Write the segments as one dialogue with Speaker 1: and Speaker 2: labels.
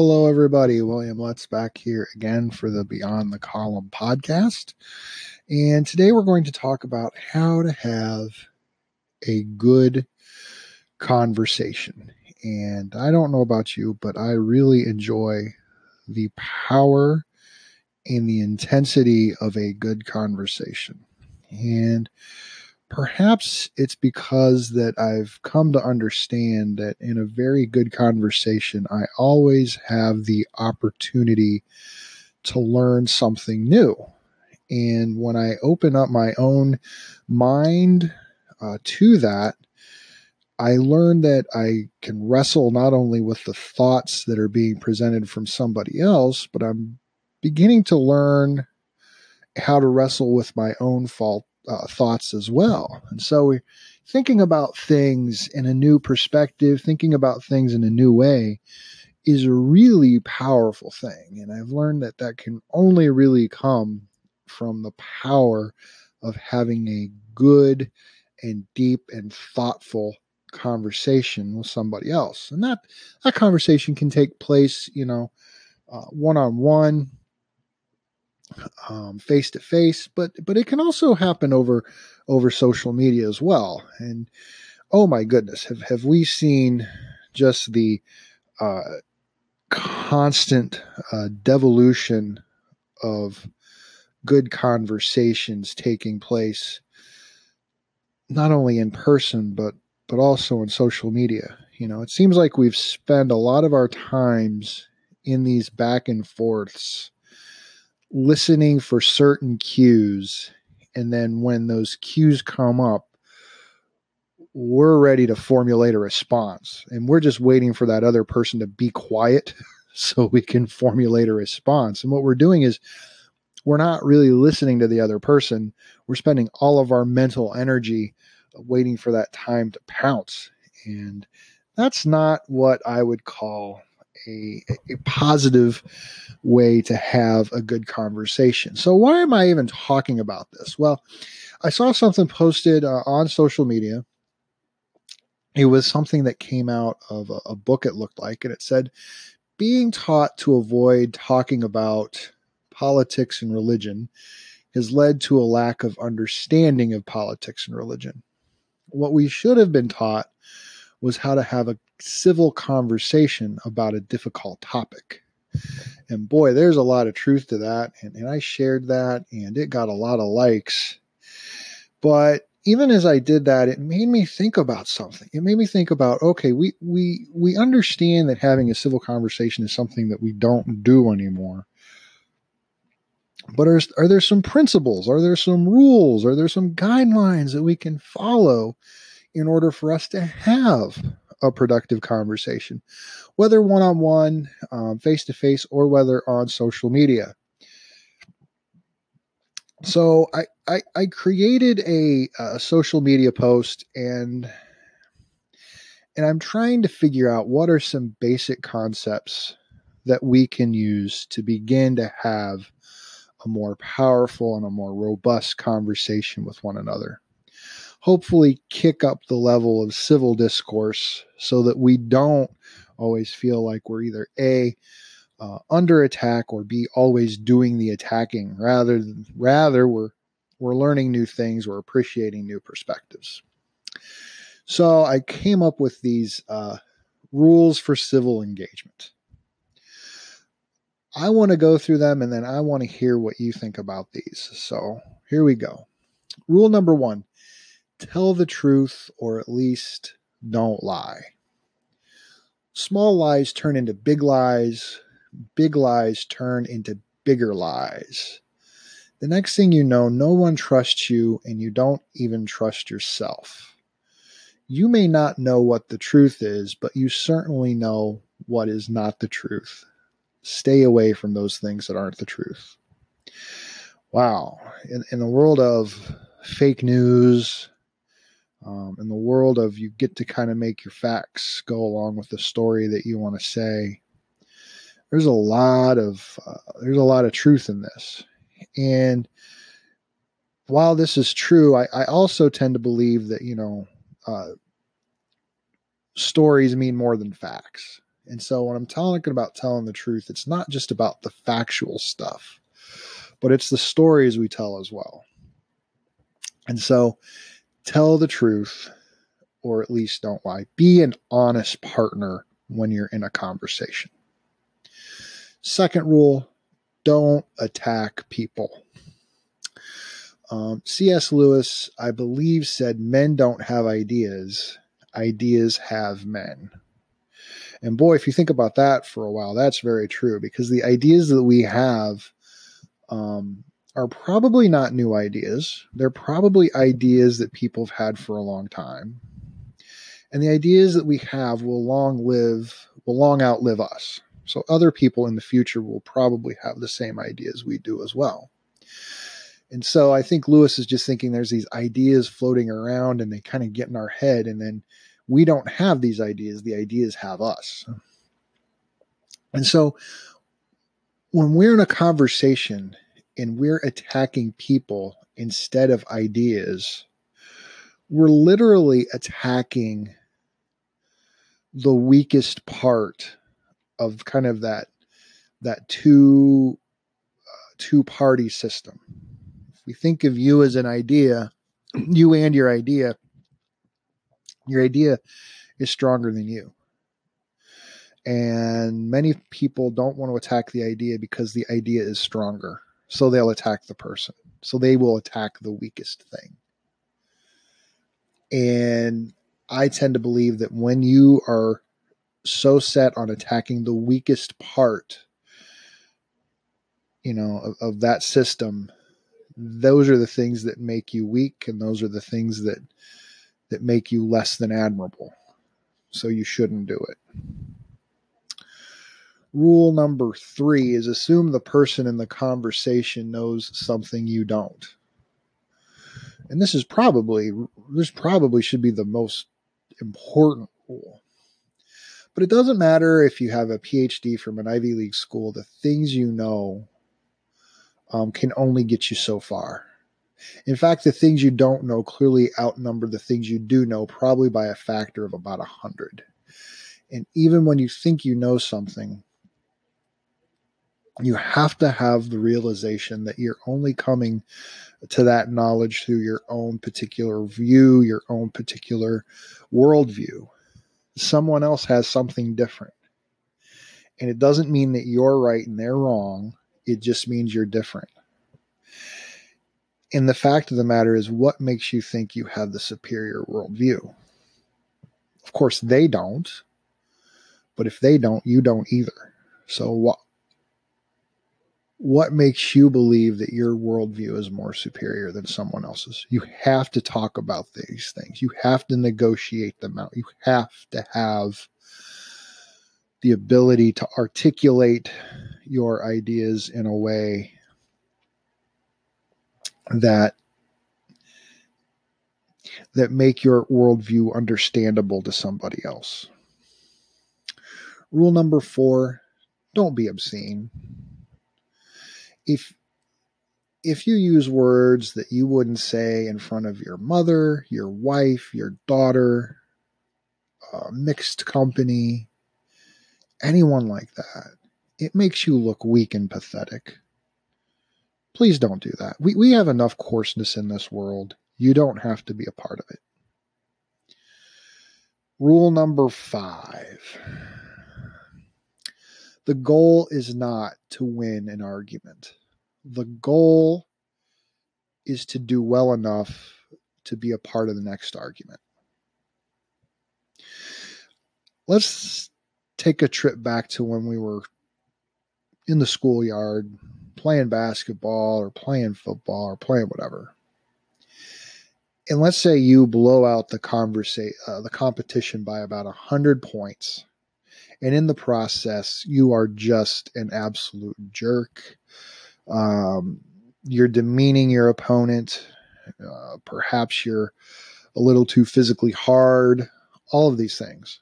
Speaker 1: hello, everybody. William Let's back here again for the Beyond the Column podcast. And today we're going to talk about how to have a good conversation. And I don't know about you, but I really enjoy the power and the intensity of a good conversation. And perhaps it's because that I've come to understand that in a very good conversation, I always have the opportunity to learn something new. And when I open up my own mind uh, to that, I learn that I can wrestle not only with the thoughts that are being presented from somebody else, but I'm beginning to learn how to wrestle with my own fault uh, thoughts as well. And so we're thinking about things in a new perspective, thinking about things in a new way is a really powerful thing. And I've learned that that can only really come from the power of having a good and deep and thoughtful conversation with somebody else. And that that conversation can take place, you know, one on one face to face, but but it can also happen over over social media as well. And oh my goodness, have have we seen just the uh, constant uh, devolution of good conversations taking place, not only in person but but also in social media. You know, it seems like we've spent a lot of our times in these back and forths listening for certain cues. And then when those cues come up, we're ready to formulate a response. And we're just waiting for that other person to be quiet so we can formulate a response. And what we're doing is we're not really listening to the other person. We're spending all of our mental energy waiting for that time to pounce. And that's not what I would call a, a positive way to have a good conversation. So, why am I even talking about this? Well, I saw something posted uh, on social media. It was something that came out of a, a book, it looked like, and it said, Being taught to avoid talking about politics and religion has led to a lack of understanding of politics and religion. What we should have been taught was how to have a civil conversation about a difficult topic. And boy, there's a lot of truth to that. And, and I shared that and it got a lot of likes. But even as I did that, it made me think about something. It made me think about, okay, we, we, we understand that having a civil conversation is something that we don't do anymore. But are, are there some principles? Are there some rules? Are there some guidelines that we can follow in order for us to have a productive conversation, whether one on one, um, face to face, or whether on social media. So I, I, I created a, a social media post and and I'm trying to figure out what are some basic concepts that we can use to begin to have a more powerful and a more robust conversation with one another hopefully kick up the level of civil discourse so that we don't always feel like we're either A, uh, under attack or B, always doing the attacking. Rather, rather we're we're learning new things, we're appreciating new perspectives. So I came up with these uh, rules for civil engagement. I want to go through them and then I want to hear what you think about these. So here we go. Rule number one tell the truth or at least don't lie. Small lies turn into big lies, big lies turn into bigger lies. The next thing you know, no one trusts you and you don't even trust yourself. You may not know what the truth is, but you certainly know what is not the truth. Stay away from those things that aren't the truth. Wow. In, in the world of fake news, um, in the world of you get to kind of make your facts go along with the story that you want to say. There's a lot of uh, there's a lot of truth in this. And while this is true i, I also tend to believe that you know uh, stories mean more than facts. And so when I'm talking about telling the truth, it's not just about the factual stuff, but it's the stories we tell as well. And so tell the truth, or at least don't lie. Be an honest partner when you're in a conversation. Second rule don't attack people. Um, C.S. Lewis, I believe, said men don't have ideas, ideas have men. And boy, if you think about that for a while, that's very true because the ideas that we have um, are probably not new ideas. They're probably ideas that people have had for a long time. And the ideas that we have will long live, will long outlive us. So other people in the future will probably have the same ideas we do as well. And so I think Lewis is just thinking there's these ideas floating around and they kind of get in our head. And then we don't have these ideas, the ideas have us. And so when we're in a conversation and we're attacking people instead of ideas, we're literally attacking the weakest part of kind of that that two uh, two party system If we think of you as an idea, you and your idea, your idea is stronger than you. And many people don't want to attack the idea because the idea is stronger. So they'll attack the person. So they will attack the weakest thing. And I tend to believe that when you are so set on attacking the weakest part, you know, of, of that system, those are the things that make you weak and those are the things that that make you less than admirable so you shouldn't do it rule number three is assume the person in the conversation knows something you don't and this is probably this probably should be the most important rule but it doesn't matter if you have a phd from an ivy league school the things you know um, can only get you so far. In fact, the things you don't know clearly outnumber the things you do know, probably by a factor of about a hundred. And even when you think you know something, you have to have the realization that you're only coming to that knowledge through your own particular view, your own particular worldview. Someone else has something different. And it doesn't mean that you're right and they're wrong. It just means you're different. And the fact of the matter is, what makes you think you have the superior worldview? Of course, they don't. But if they don't, you don't either. So what? What makes you believe that your worldview is more superior than someone else's? You have to talk about these things. You have to negotiate them out. You have to have the ability to articulate your ideas in a way that that make your worldview understandable to somebody else. Rule number four, don't be obscene. If if you use words that you wouldn't say in front of your mother, your wife, your daughter, uh, mixed company, anyone like that, it makes you look weak and pathetic. Please don't do that. We, we have enough coarseness in this world. You don't have to be a part of it. Rule number five the goal is not to win an argument, the goal is to do well enough to be a part of the next argument. Let's take a trip back to when we were in the schoolyard playing basketball or playing football or playing whatever. And let's say you blow out the conversa- uh, the competition by about 100 points. And in the process, you are just an absolute jerk. Um, you're demeaning your opponent. Uh, perhaps you're a little too physically hard. All of these things.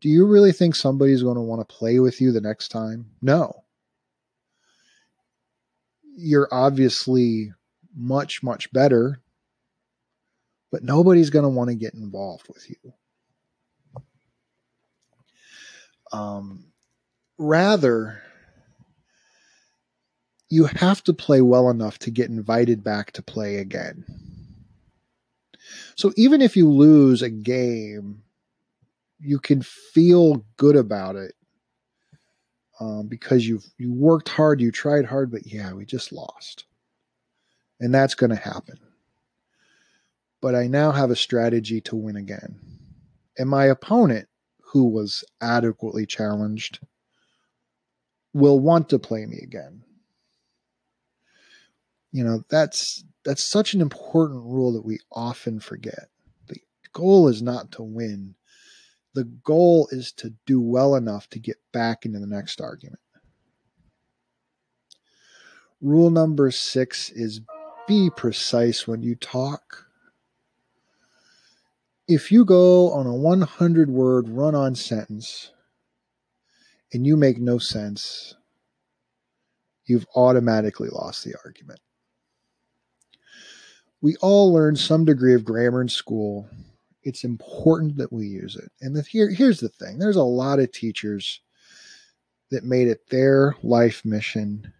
Speaker 1: Do you really think somebody's going to want to play with you the next time? No. You're obviously much, much better, but nobody's going to want to get involved with you. Um, rather, you have to play well enough to get invited back to play again. So even if you lose a game, you can feel good about it um, because you've you worked hard, you tried hard, but yeah, we just lost, and that's going to happen. But I now have a strategy to win again, and my opponent, who was adequately challenged, will want to play me again. You know that's that's such an important rule that we often forget. The goal is not to win the goal is to do well enough to get back into the next argument. Rule number six is be precise when you talk. If you go on a 100 word run on sentence and you make no sense, you've automatically lost the argument. We all learn some degree of grammar in school it's important that we use it. And the, here, here's the thing there's a lot of teachers that made it their life mission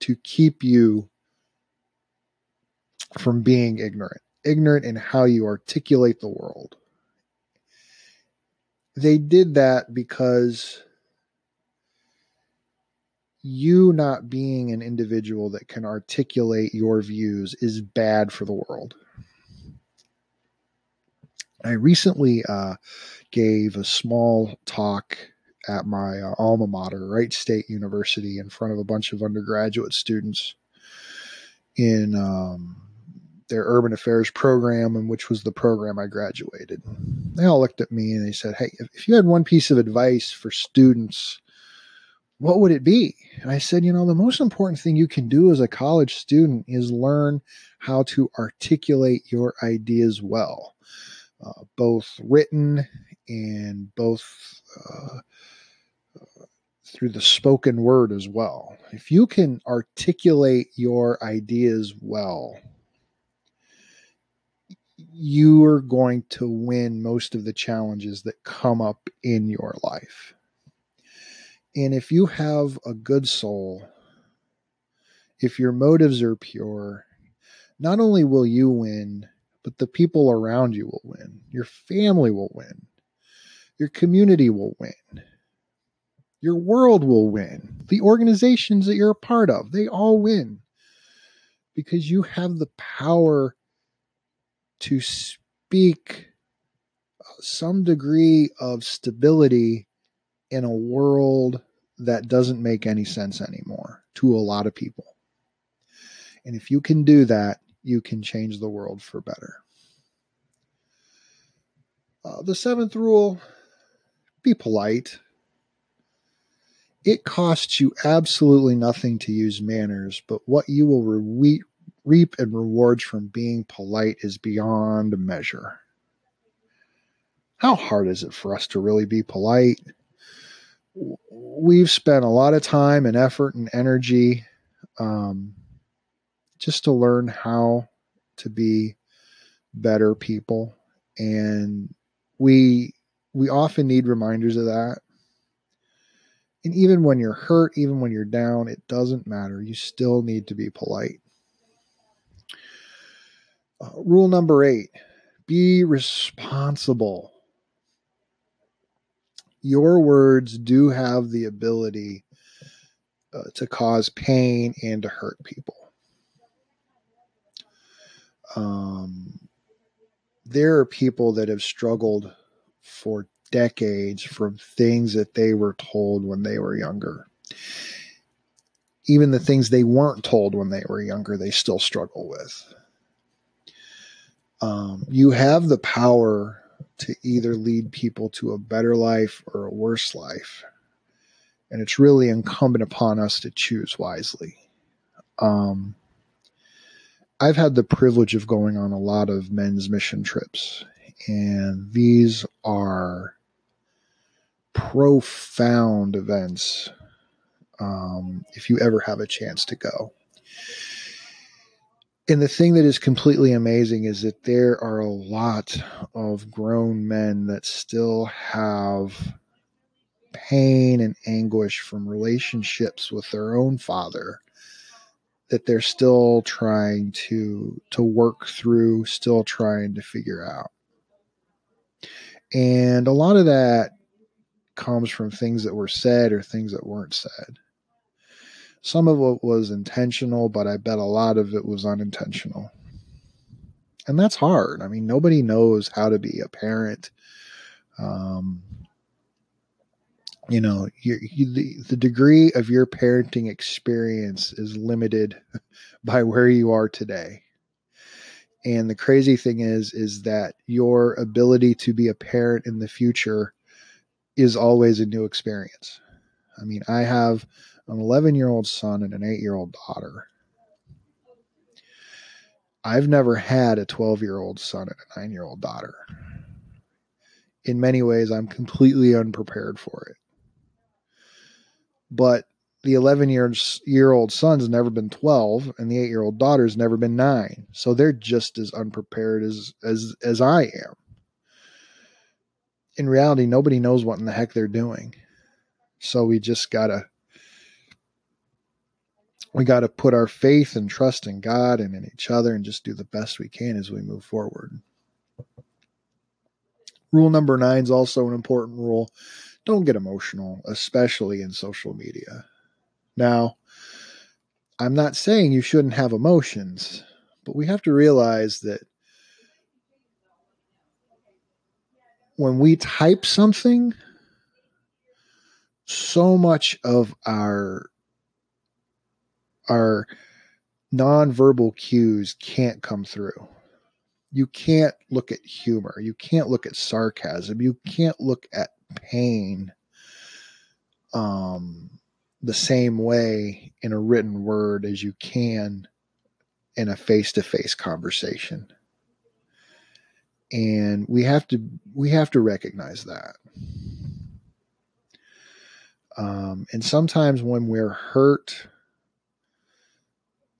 Speaker 1: to keep you from being ignorant, ignorant in how you articulate the world. They did that because you not being an individual that can articulate your views is bad for the world. I recently uh, gave a small talk at my uh, alma mater, Wright State University, in front of a bunch of undergraduate students in um, their urban affairs program, and which was the program I graduated. They all looked at me and they said, Hey, if you had one piece of advice for students, what would it be? And I said, You know, the most important thing you can do as a college student is learn how to articulate your ideas well uh, both written and both uh, through the spoken word as well. If you can articulate your ideas well, you are going to win most of the challenges that come up in your life. And if you have a good soul, if your motives are pure, not only will you win, but the people around you will win. Your family will win. Your community will win. Your world will win. The organizations that you're a part of, they all win because you have the power to speak some degree of stability in a world that doesn't make any sense anymore to a lot of people. And if you can do that, you can change the world for better. Uh, the seventh rule be polite. It costs you absolutely nothing to use manners, but what you will re- reap and rewards from being polite is beyond measure. How hard is it for us to really be polite? We've spent a lot of time and effort and energy um, just to learn how to be better people and we we often need reminders of that and even when you're hurt even when you're down it doesn't matter you still need to be polite uh, rule number 8 be responsible your words do have the ability uh, to cause pain and to hurt people um, there are people that have struggled for decades from things that they were told when they were younger. Even the things they weren't told when they were younger, they still struggle with. Um, you have the power to either lead people to a better life or a worse life. And it's really incumbent upon us to choose wisely. Um, I've had the privilege of going on a lot of men's mission trips, and these are profound events um, if you ever have a chance to go. And the thing that is completely amazing is that there are a lot of grown men that still have pain and anguish from relationships with their own father that they're still trying to to work through, still trying to figure out. And a lot of that comes from things that were said or things that weren't said. Some of it was intentional, but I bet a lot of it was unintentional. And that's hard. I mean, nobody knows how to be a parent. Um, you know, you, the, the degree of your parenting experience is limited by where you are today. And the crazy thing is, is that your ability to be a parent in the future is always a new experience. I mean, I have an 11 year old son and an 8 year old daughter. I've never had a 12 year old son and a 9 year old daughter. In many ways, I'm completely unprepared for it. But the 11 years year old son's never been 12 and the 8 year old daughter's never been 9 so they're just as unprepared as as as i am in reality nobody knows what in the heck they're doing so we just gotta we got to put our faith and trust in God and in each other and just do the best we can as we move forward. Rule number nine is also an important rule. Don't get emotional, especially in social media. Now, I'm not saying you shouldn't have emotions, but we have to realize that when we type something, so much of our our nonverbal cues can't come through. You can't look at humor. You can't look at sarcasm. You can't look at pain um, the same way in a written word as you can in a face to face conversation. And we have to we have to recognize that. Um, and sometimes when we're hurt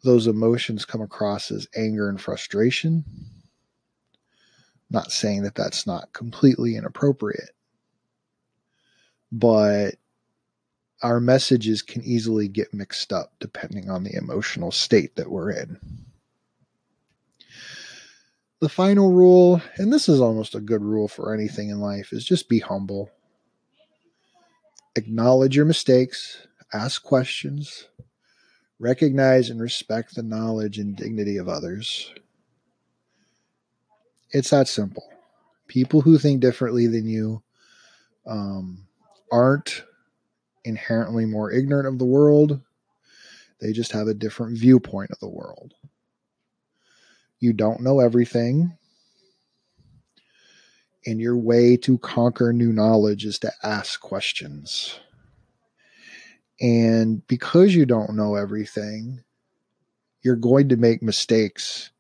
Speaker 1: those emotions come across as anger and frustration. Not saying that that's not completely inappropriate, but our messages can easily get mixed up depending on the emotional state that we're in. The final rule, and this is almost a good rule for anything in life, is just be humble. Acknowledge your mistakes, ask questions, Recognize and respect the knowledge and dignity of others. It's that simple. People who think differently than you um, aren't inherently more ignorant of the world, they just have a different viewpoint of the world. You don't know everything. And your way to conquer new knowledge is to ask questions. And because you don't know everything, you're going to make mistakes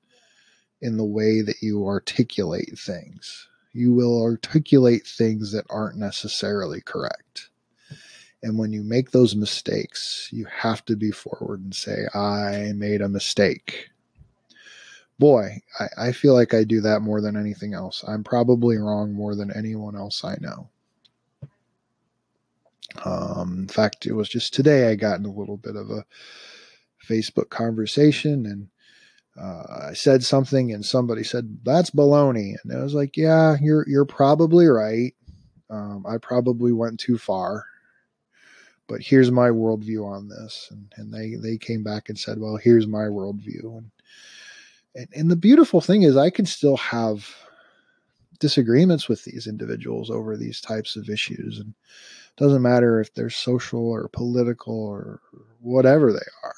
Speaker 1: in the way that you articulate things. You will articulate things that aren't necessarily correct. And when you make those mistakes, you have to be forward and say, I made a mistake. Boy, I, I, feel like I do that more than anything else. I'm probably wrong more than anyone else I know. Um, in fact, it was just today I got in a little bit of a Facebook conversation and uh, I said something and somebody said that's baloney, and I was like, "Yeah, you're you're probably right. Um, I probably went too far, but here's my worldview on this." And and they they came back and said, "Well, here's my worldview." And and, and the beautiful thing is, I can still have disagreements with these individuals over these types of issues, and it doesn't matter if they're social or political or whatever they are.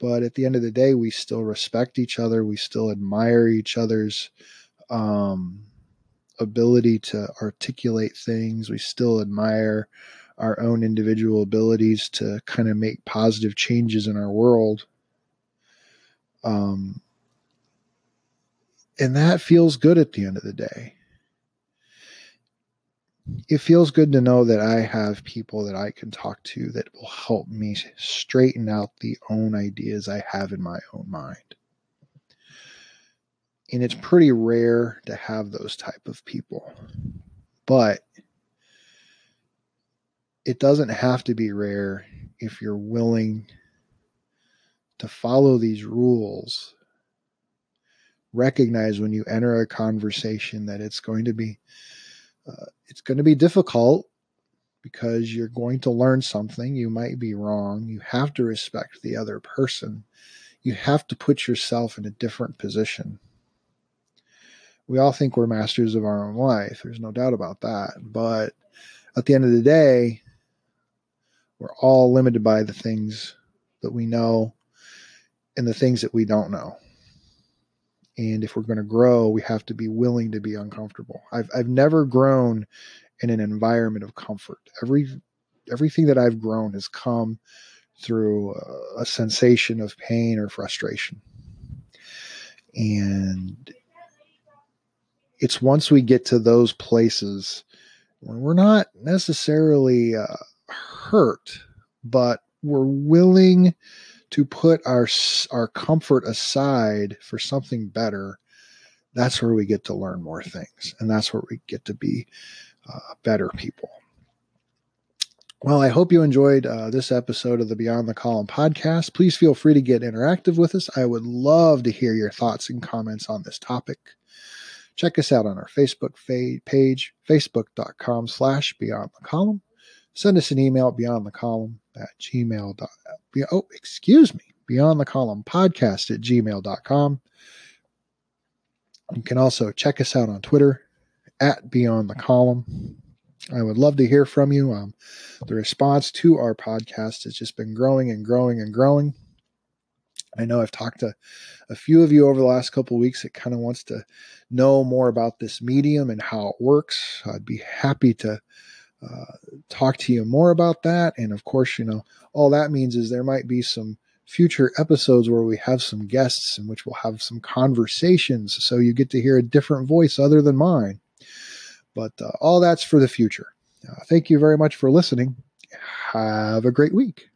Speaker 1: But at the end of the day, we still respect each other. We still admire each other's um, ability to articulate things. We still admire our own individual abilities to kind of make positive changes in our world. Um, and that feels good at the end of the day it feels good to know that I have people that I can talk to that will help me straighten out the own ideas I have in my own mind. And it's pretty rare to have those type of people. But it doesn't have to be rare if you're willing to follow these rules. Recognize when you enter a conversation that it's going to be uh, it's going to be difficult because you're going to learn something. You might be wrong. You have to respect the other person. You have to put yourself in a different position. We all think we're masters of our own life. There's no doubt about that. But at the end of the day, we're all limited by the things that we know and the things that we don't know. And if we're going to grow, we have to be willing to be uncomfortable. I've, I've never grown in an environment of comfort. Every everything that I've grown has come through a, a sensation of pain or frustration. And it's once we get to those places when we're not necessarily uh, hurt, but we're willing to put our our comfort aside for something better. That's where we get to learn more things, and that's where we get to be uh, better people. Well, I hope you enjoyed uh, this episode of the Beyond the Column podcast. Please feel free to get interactive with us. I would love to hear your thoughts and comments on this topic. Check us out on our Facebook page, facebook.com slash beyond the column. Send us an email beyond the column at gmail. Oh, excuse me, beyond the column podcast at gmail.com. You can also check us out on Twitter at Beyond the Column. I would love to hear from you. Um, the response to our podcast has just been growing and growing and growing. I know I've talked to a few of you over the last couple weeks that kind of wants to know more about this medium and how it works. I'd be happy to uh, talk to you more about that. And of course, you know, all that means is there might be some future episodes where we have some guests in which we'll have some conversations. So you get to hear a different voice other than mine. But uh, all that's for the future. Uh, thank you very much for listening. Have a great week.